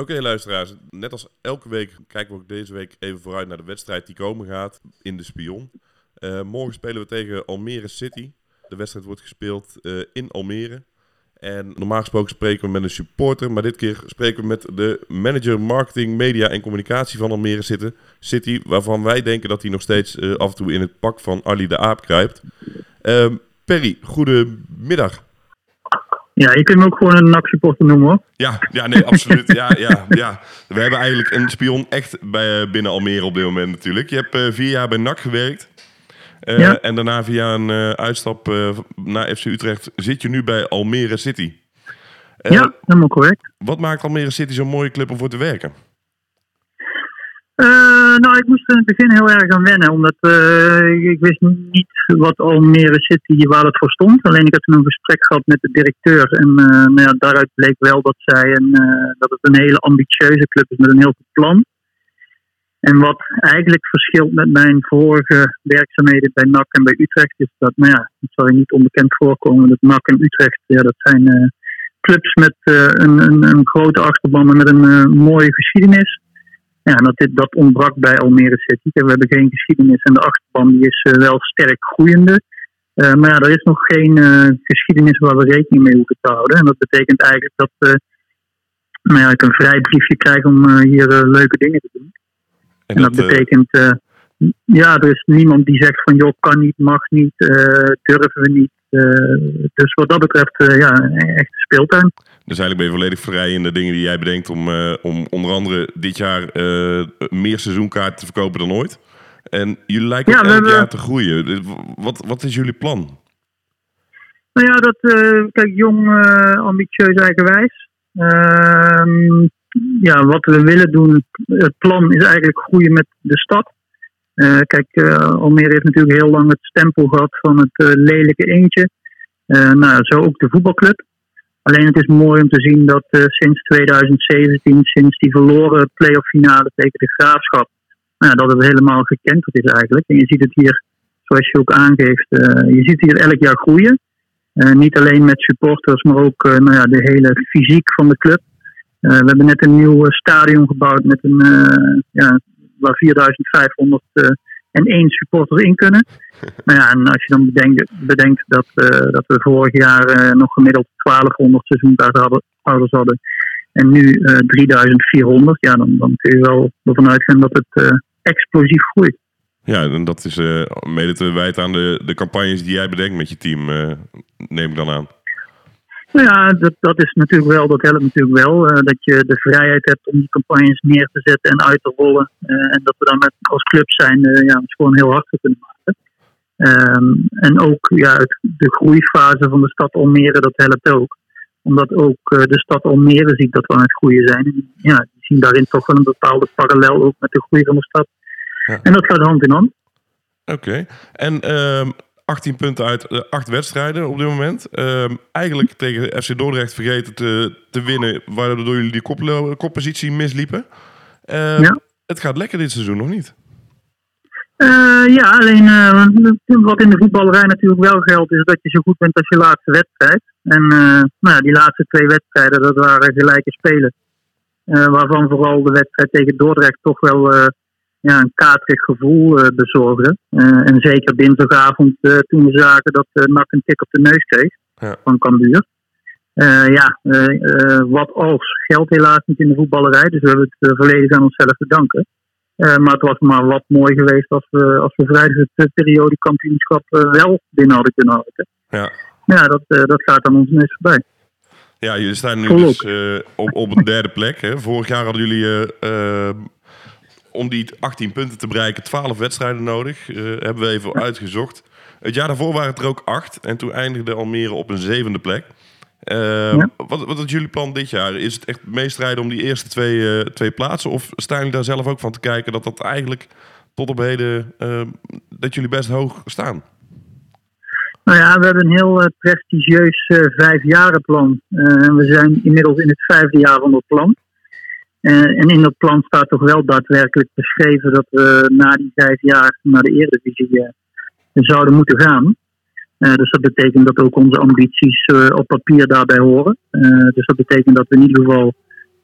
Oké luisteraars, net als elke week kijken we ook deze week even vooruit naar de wedstrijd die komen gaat in de Spion. Uh, morgen spelen we tegen Almere City. De wedstrijd wordt gespeeld uh, in Almere. En normaal gesproken spreken we met een supporter, maar dit keer spreken we met de manager marketing, media en communicatie van Almere City, waarvan wij denken dat hij nog steeds uh, af en toe in het pak van Ali de Aap kruipt. Perry, goedemiddag. Ja, je kunt me ook gewoon een NAC-supporter noemen hoor. Ja, ja nee, absoluut. ja, ja, ja. We hebben eigenlijk een spion echt bij, eh, binnen Almere op dit moment natuurlijk. Je hebt uh, vier jaar bij NAC gewerkt. Uh, ja. En daarna via een uh, uitstap naar FC Utrecht zit je nu bij Almere City. ja, helemaal correct. Wat maakt Almere City zo'n mooie club om voor te werken? Uh, nou, ik moest er in het begin heel erg aan wennen, omdat uh, ik wist niet wat Almere City, waar het voor stond. Alleen ik had toen een gesprek gehad met de directeur en uh, nou ja, daaruit bleek wel dat zij een, dat het een hele ambitieuze club is met een heel goed plan. En wat eigenlijk verschilt met mijn vorige werkzaamheden bij NAC en bij Utrecht is dat, nou ja, het zal je niet onbekend voorkomen, dat NAC en Utrecht, ja, dat zijn clubs met een, een, een, grote achterban met een mooie geschiedenis. Ja, dat, dit, dat ontbrak bij Almere City. We hebben geen geschiedenis en de achterban die is eh, wel sterk groeiende. Uh, maar ja, er is nog geen uh, geschiedenis waar we rekening mee hoeven te houden. En dat betekent eigenlijk dat uh, nou ja, ik een vrij briefje krijg om hier leuke dingen te doen. En, en dat, dat betekent, ja, er is niemand die zegt van joh, kan niet, mag niet, durven we niet. dus wat dat betreft, ja, echt speeltuin. Dus eigenlijk ben je volledig vrij in de dingen die jij bedenkt om, uh, om onder andere dit jaar uh, meer seizoenkaarten te verkopen dan ooit. En jullie lijken ja, elk jaar te groeien. Wat, wat is jullie plan? Nou ja, dat, uh, kijk, jong, ambitieus, eigenwijs. Ehm, ja, wat we willen doen, het plan is eigenlijk groeien met de stad. kijk, Almere heeft natuurlijk heel lang het stempel gehad van het lelijke eentje. nou, zo ook de voetbalclub. Alleen het is mooi om te zien dat uh, sinds 2017, sinds die verloren playoff finale tegen de Graafschap, nou, dat het helemaal gekenteld is eigenlijk. En je ziet het hier, zoals je ook aangeeft, uh, je ziet hier elk jaar groeien. Uh, niet alleen met supporters, maar ook nou ja, de hele fysiek van de club. we hebben net een nieuw stadion gebouwd met een, ja, waar 4500 en één supporter in kunnen. nou ja, en als je dan bedenkt, bedenkt dat, uh, dat we vorig jaar uh, nog gemiddeld 1200 seizoenkaarthouders hadden en nu uh, eh, 3400, ja, dan, dan kun je wel ervan uitgaan dat het explosief groeit. Ja, en dat is mede te wijten aan de, de campagnes die jij bedenkt met je team, neem ik dan aan. Nou ja, dat, dat is natuurlijk wel, dat helpt natuurlijk wel. Uh, dat je de vrijheid hebt om die campagnes neer te zetten en uit te rollen. Uh, en dat we dan met, als club zijn, uh, ja, gewoon heel hard te kunnen maken. Um, en ook ja, het, de groeifase van de stad Almere, dat helpt ook. Omdat ook de stad Almere ziet dat we aan het groeien zijn. En, ja, die zien daarin toch wel een bepaalde parallel ook met de groei van de stad. Ja. En dat gaat hand in hand. Oké. Okay. En um, 18 punten uit 8 wedstrijden op dit moment. Uh, eigenlijk tegen FC Dordrecht vergeten te, te winnen, waardoor jullie die kop, koppositie misliepen. Uh, ja. Het gaat lekker dit seizoen, nog niet? Uh, ja, alleen uh, wat in de voetballerij natuurlijk wel geldt, is dat je zo goed bent als je laatste wedstrijd. En nou ja, die laatste twee wedstrijden, dat waren gelijke spelen. waarvan vooral de wedstrijd tegen Dordrecht toch wel ja, een katerig gevoel uh, bezorgde. Uh, en zeker dinsdagavond uh, toen we zagen dat uh, NAC een tik op de neus kreeg ja. van Cambuur. ja, wat als geldt helaas niet in de voetballerij. Dus we hebben het volledig aan onszelf te danken. maar het was maar wat mooi geweest als we, als we vrijdag het periodekampioenschap wel binnen hadden kunnen houden. Ja, ja dat, dat gaat aan ons neus voorbij. Ja, jullie staan nu dus op, op een derde plek. Hè. Vorig jaar hadden jullie om die 18 punten te bereiken 12 wedstrijden nodig. Uh, hebben we even uitgezocht. Het jaar daarvoor waren het er ook 8. En toen eindigde Almere op een zevende plek. Uh, wat, wat is jullie plan dit jaar? Is het echt meestrijden om die eerste twee, uh, twee plaatsen? Of staan jullie daar zelf ook van te kijken dat dat eigenlijk tot op heden... dat jullie best hoog staan? Nou ja, we hebben een heel prestigieus vijfjarenplan. en we zijn inmiddels in het vijfde jaar van het plan. Uh, en in dat plan staat toch wel daadwerkelijk beschreven dat we na die vijf jaar naar de Eredivisie uh, zouden moeten gaan. Uh, dus dat betekent dat ook onze ambities op papier daarbij horen. dus dat betekent dat we in ieder geval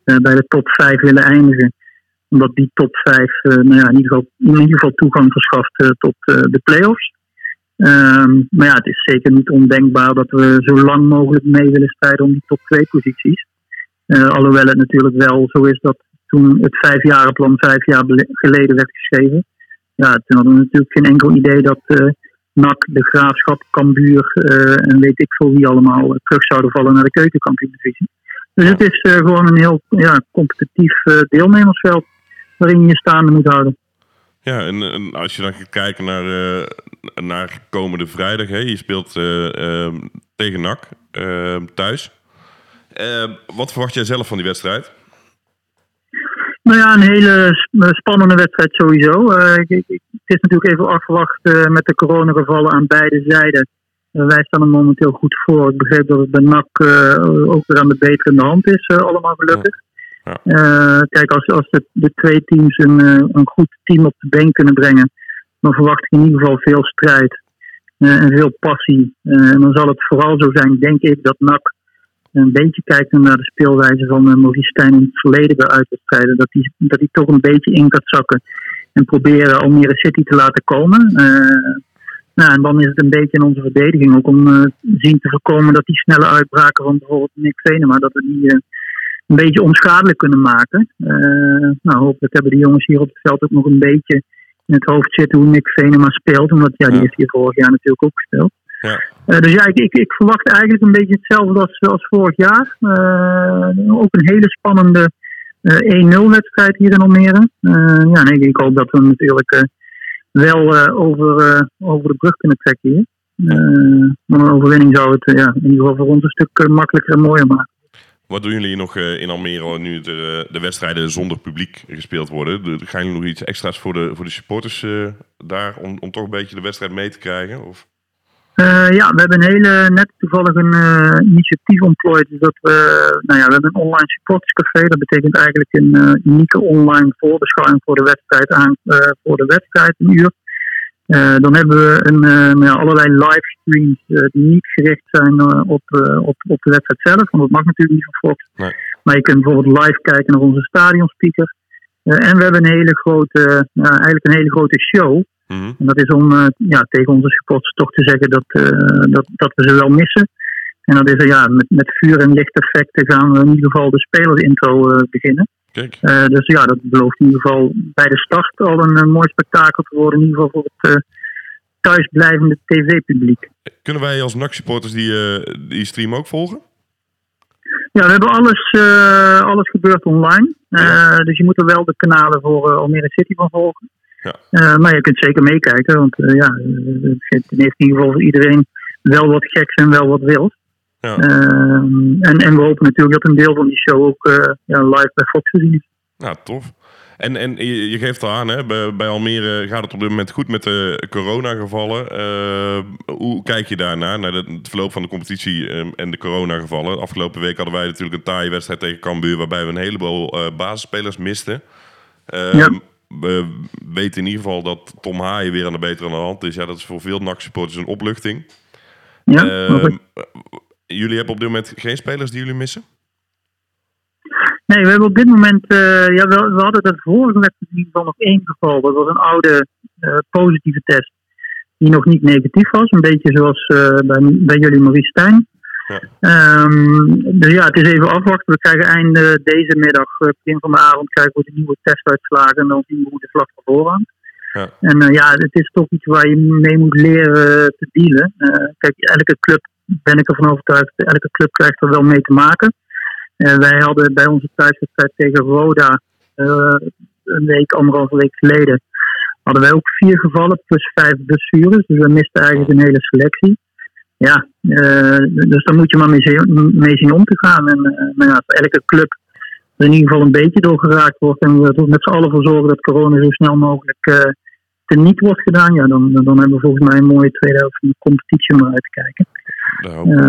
bij de top 5 willen eindigen. Omdat die top 5 nou ja, in, ieder geval, in ieder geval toegang verschaft tot de play-offs. Ehm, maar ja, het is zeker niet ondenkbaar dat we zo lang mogelijk mee willen strijden om die top 2 posities. Alhoewel het natuurlijk wel zo is dat toen het vijfjarenplan vijf jaar geleden werd geschreven, ja, toen hadden we natuurlijk geen enkel idee dat uh, NAC, de Graafschap, Cambuur uh, en weet ik veel wie allemaal terug zouden vallen naar de keukenkampioen-divisie. Dus het is gewoon een heel ja, competitief deelnemersveld waarin je staande moet houden. Ja, en, als je dan gaat kijken naar, naar komende vrijdag, hè, je speelt tegen NAC thuis. Wat verwacht jij zelf van die wedstrijd? Nou ja, een hele spannende wedstrijd sowieso. Uh, het is natuurlijk even afgewacht uh, met de coronagevallen aan beide zijden. Wij staan er momenteel goed voor. Ik begreep dat het bij NAC ook weer aan de betere hand is, allemaal gelukkig. Ja. kijk, als, als de, de, twee teams een, een goed team op de been kunnen brengen, dan verwacht ik in ieder geval veel strijd en veel passie. en dan zal het vooral zo zijn, denk ik, dat NAC een beetje kijken naar de speelwijze van uh, Maurice Stijn in het verleden bij uitwedstrijden, dat hij dat die toch een beetje in gaat zakken en proberen Almere City te laten komen. Uh, nou, en dan is het een beetje in onze verdediging ook om uh, zien te voorkomen dat die snelle uitbraken van bijvoorbeeld Nick Venema, dat we die een beetje onschadelijk kunnen maken. nou, hopelijk hebben de jongens hier op het veld ook nog een beetje in het hoofd zitten hoe Nick Venema speelt, omdat ja, die heeft hier vorig jaar natuurlijk ook gespeeld. Ja. Uh, dus ja, ik, ik, ik, verwacht eigenlijk een beetje hetzelfde als, als vorig jaar. Uh, ook een hele spannende uh, 1-0 wedstrijd hier in Almere. ja, nee, ik hoop dat we natuurlijk wel over, over de brug kunnen trekken hier. maar een overwinning zou het ja, in ieder geval voor ons een stuk makkelijker en mooier maken. Wat doen jullie nog in Almere nu de, de wedstrijden zonder publiek gespeeld worden? Gaan jullie nog iets extra's voor de, voor de supporters daar om, om toch een beetje de wedstrijd mee te krijgen? Of? Uh, ja, we hebben een hele net toevallig een uh, initiatief ontplooid. Dus dat we, nou ja, we hebben een online supporterscafé. Dat betekent eigenlijk een uh, unieke online voorbeschouwing voor de wedstrijd aan voor de wedstrijd, een uur. dan hebben we een, nou ja, allerlei livestreams die niet gericht zijn op, op, op de wedstrijd zelf. Want dat mag natuurlijk niet van Fox. Nee. Maar je kunt bijvoorbeeld live kijken naar onze stadionspeaker. en we hebben een hele grote, eigenlijk een hele grote show. Mhm. En dat is om uh, ja, tegen onze supporters toch te zeggen dat, uh, dat, dat we ze wel missen. En dat is ja, met, met vuur en lichteffecten gaan we in ieder geval de spelersintro uh, beginnen. Kijk. dus ja, dat belooft in ieder geval bij de start al een, mooi spektakel te worden. In ieder geval voor het thuisblijvende tv-publiek. Kunnen wij als NAC-supporters die, die stream ook volgen? Ja, we hebben alles, alles gebeurt online. Dus je moet er wel de kanalen voor Almere City van volgen. Ja. Uh, maar je kunt zeker meekijken, want uh, ja, het heeft in ieder geval voor iedereen wel wat geks en wel wat wild. Ja. Ehm, en, en we hopen natuurlijk dat een deel van die show ook uh, ja, live bij Fox te zien is. Ja, tof. En, en je, je geeft al aan, hè, bij, bij, Almere gaat het op dit moment goed met de coronagevallen. hoe kijk je daarnaar, naar het verloop van de competitie ehm, en de coronagevallen? Afgelopen week hadden wij natuurlijk een taaie wedstrijd tegen Cambuur, waarbij we een heleboel basisspelers misten. Ehm, ja we weten in ieder geval dat Tom Haaien weer aan de betere hand is. Ja, dat is voor veel NAC-supporters een opluchting. Ja, uh, jullie hebben op dit moment geen spelers die jullie missen? Nee, we hebben op dit moment... Uh, ja, we, we, hadden de vorige wedstrijd nog één geval. Dat was een oude uh, positieve test die nog niet negatief was. Een beetje zoals bij, bij jullie Maurice Stijn. Ja. Um, dus ja, het is even afwachten. We krijgen eind deze middag, eh, begin van de avond, krijgen we de nieuwe testuitslagen en dan zien we hoe de slag van. Ja. En uh, ja, het is toch iets waar je mee moet leren te dealen. Uh, kijk, elke club, ben ik ervan overtuigd, elke club krijgt er wel mee te maken. wij hadden bij onze thuiswedstrijd tegen Roda een week, anderhalve week geleden, hadden wij ook vier gevallen plus vijf blessures. Dus we misten eigenlijk een hele selectie ja, uh, dus daar moet je maar mee, mee zien om te gaan. En nou ja, elke club er in ieder geval een beetje door geraakt wordt en we er met z'n allen voor zorgen dat corona zo snel mogelijk uh, teniet wordt gedaan, ja, dan, dan hebben we volgens mij een mooie tweede helft van de competitie om uit te kijken.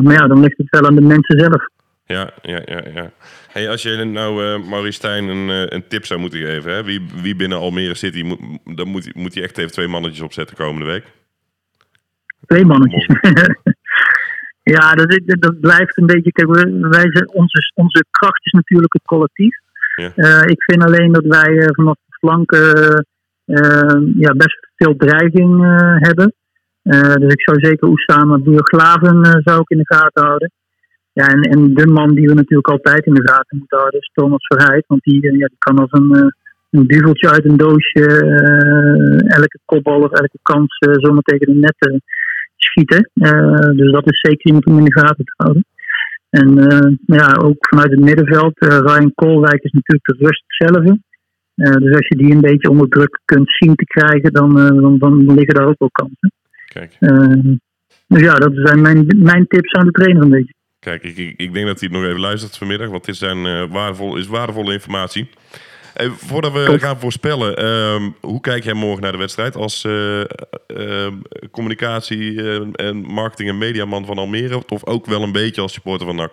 Maar ja, dan ligt het wel aan de mensen zelf. Ja, ja, ja. ja. Hey, als je nou uh, Maurice Stijn een, een tip zou moeten geven, hè? Wie, wie binnen Almere City, moet, dan moet, moet hij echt even twee mannetjes opzetten komende week? Twee mannetjes. Ja, dat, dat blijft een beetje. Kijk, wij zijn, onze, onze kracht is natuurlijk het collectief. Ja. Eh, ik vind alleen dat wij eh, vanaf de flanken eh, ja, best veel dreiging hebben. Dus ik zou zeker Oesama Buurglaven eh zou ik in de gaten houden. Ja, en, en de man die we natuurlijk altijd in de gaten moeten houden is Thomas Verheid. Want die, ja, die kan als een, een duveltje uit een doosje elke kopbal of elke kans zomaar tegen de net eh, schieten. Eh, dus dat is zeker iemand om in de gaten te houden. En eh, ja, ook vanuit het middenveld, eh, Ryan Koolwijk is natuurlijk de rust zelf. Dus als je die een beetje onder druk kunt zien te krijgen, dan, dan, dan liggen daar ook wel kansen. Kijk, dus ja, dat zijn mijn, mijn tips aan de trainer een beetje. kijk ik, ik, ik denk dat hij het nog even luistert vanmiddag, want dit zijn, waardevol, is waardevolle informatie. Hey, voordat we Top. gaan voorspellen, ehm, hoe kijk jij morgen naar de wedstrijd als eh, eh, communicatie eh, en marketing en mediaman van Almere? Of ook wel een beetje als supporter van NAC?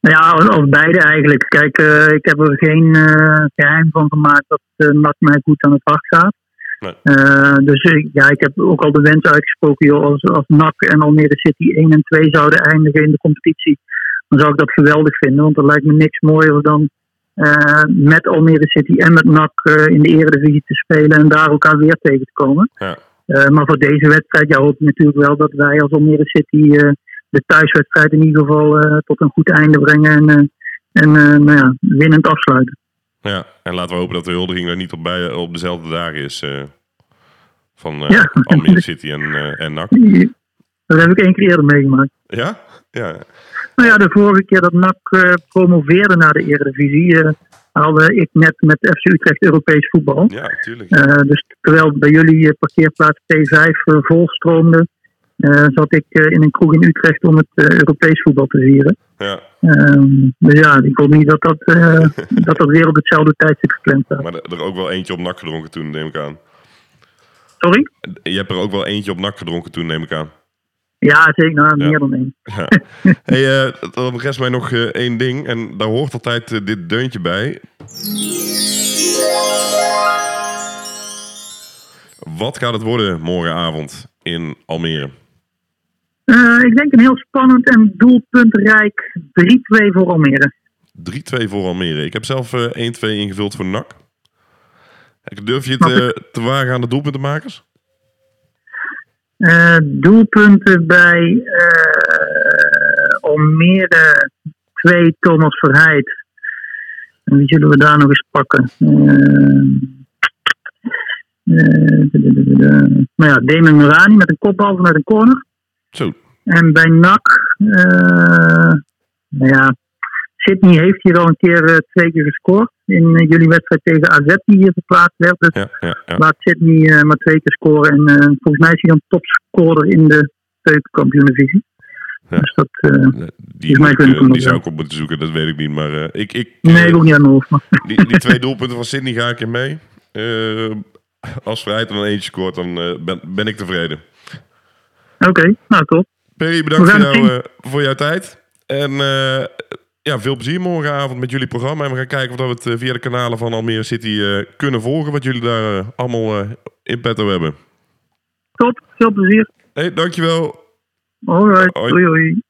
Ja, als beide eigenlijk. Kijk, eh, ik heb er geen eh, geheim van gemaakt dat NAC mij goed aan het hart gaat. Nee. Dus ja, ik heb ook al de wens uitgesproken, joh, als, als NAC en Almere City 1 en 2 zouden eindigen in de competitie, dan zou ik dat geweldig vinden. Want er lijkt me niks mooier dan eh, met Almere City en met NAC eh, in de eredivisie te spelen en daar elkaar weer tegen te komen. Ja. Eh, maar voor deze wedstrijd ja, hoop ik natuurlijk wel dat wij als Almere City de thuiswedstrijd in ieder geval tot een goed einde brengen en, en nou ja, winnend afsluiten. Ja, en laten we hopen dat de huldiging er niet op, bij, op dezelfde dagen is van Ja. Almere City en, en NAC. Dat heb ik één keer eerder meegemaakt. Ja? Ja. Nou ja, de vorige keer dat NAC eh, promoveerde naar de Eredivisie, eh haalde ik net met FC Utrecht Europees voetbal. Ja, tuurlijk. Eh, dus terwijl bij jullie parkeerplaats T5 eh, volstroomde, eh, zat ik in een kroeg in Utrecht om het Europees voetbal te vieren. Ja, Ehm, dus ja, ik hoop niet dat dat, dat, dat weer op hetzelfde tijdstip gepland staat. maar er er ook wel eentje op NAC gedronken toen, neem ik aan. Sorry? Je hebt er ook wel eentje op NAC gedronken toen, neem ik aan. Ja, zeker. Nou, Ja. meer dan één. Ja. hey, eh, dan rest mij nog eh, één ding. En daar hoort altijd eh, dit deuntje bij. Wat gaat het worden morgenavond in Almere? Ik denk een heel spannend en doelpuntrijk 3-2 voor Almere. 3-2 voor Almere. Ik heb zelf eh 1-2 ingevuld voor NAC. Durf je het te wagen aan de doelpuntenmakers? Eh, doelpunten bij eh, Almere 2 Thomas Verheid. En wie zullen we daar nog eens pakken? Nou ja, Damon Murani met een kopbal vanuit een corner. Zo. En bij NAC, eh, nou ja, Sydney heeft hier al een keer eh, twee keer gescoord. In eh, jullie wedstrijd tegen AZ die hier verplaatst werd. Dus Ja, ja, ja. laat Sydney eh, maar twee keer scoren. En volgens mij is hij dan topscorer in de keukenkampioen-divisie. Ja. Dus dat, eh, Die, mij ik, die zou ik op moeten zoeken, dat weet ik niet. Maar ik, ik, nee, ook niet aan mijn hoofd. Maar, die, die twee doelpunten van Sydney ga ik in mee. Als Vrijheid er dan eentje scoort, dan ben, ben ik tevreden. Oké, nou top. Perry, bedankt voor, jou, voor jouw tijd. En ja, veel plezier morgenavond met jullie programma. En we gaan kijken of we het eh, via de kanalen van Almere City eh, kunnen volgen. Wat jullie daar eh, allemaal in petto hebben. Top, veel plezier. Hey, dankjewel. Alright, Hoi. doei hoi.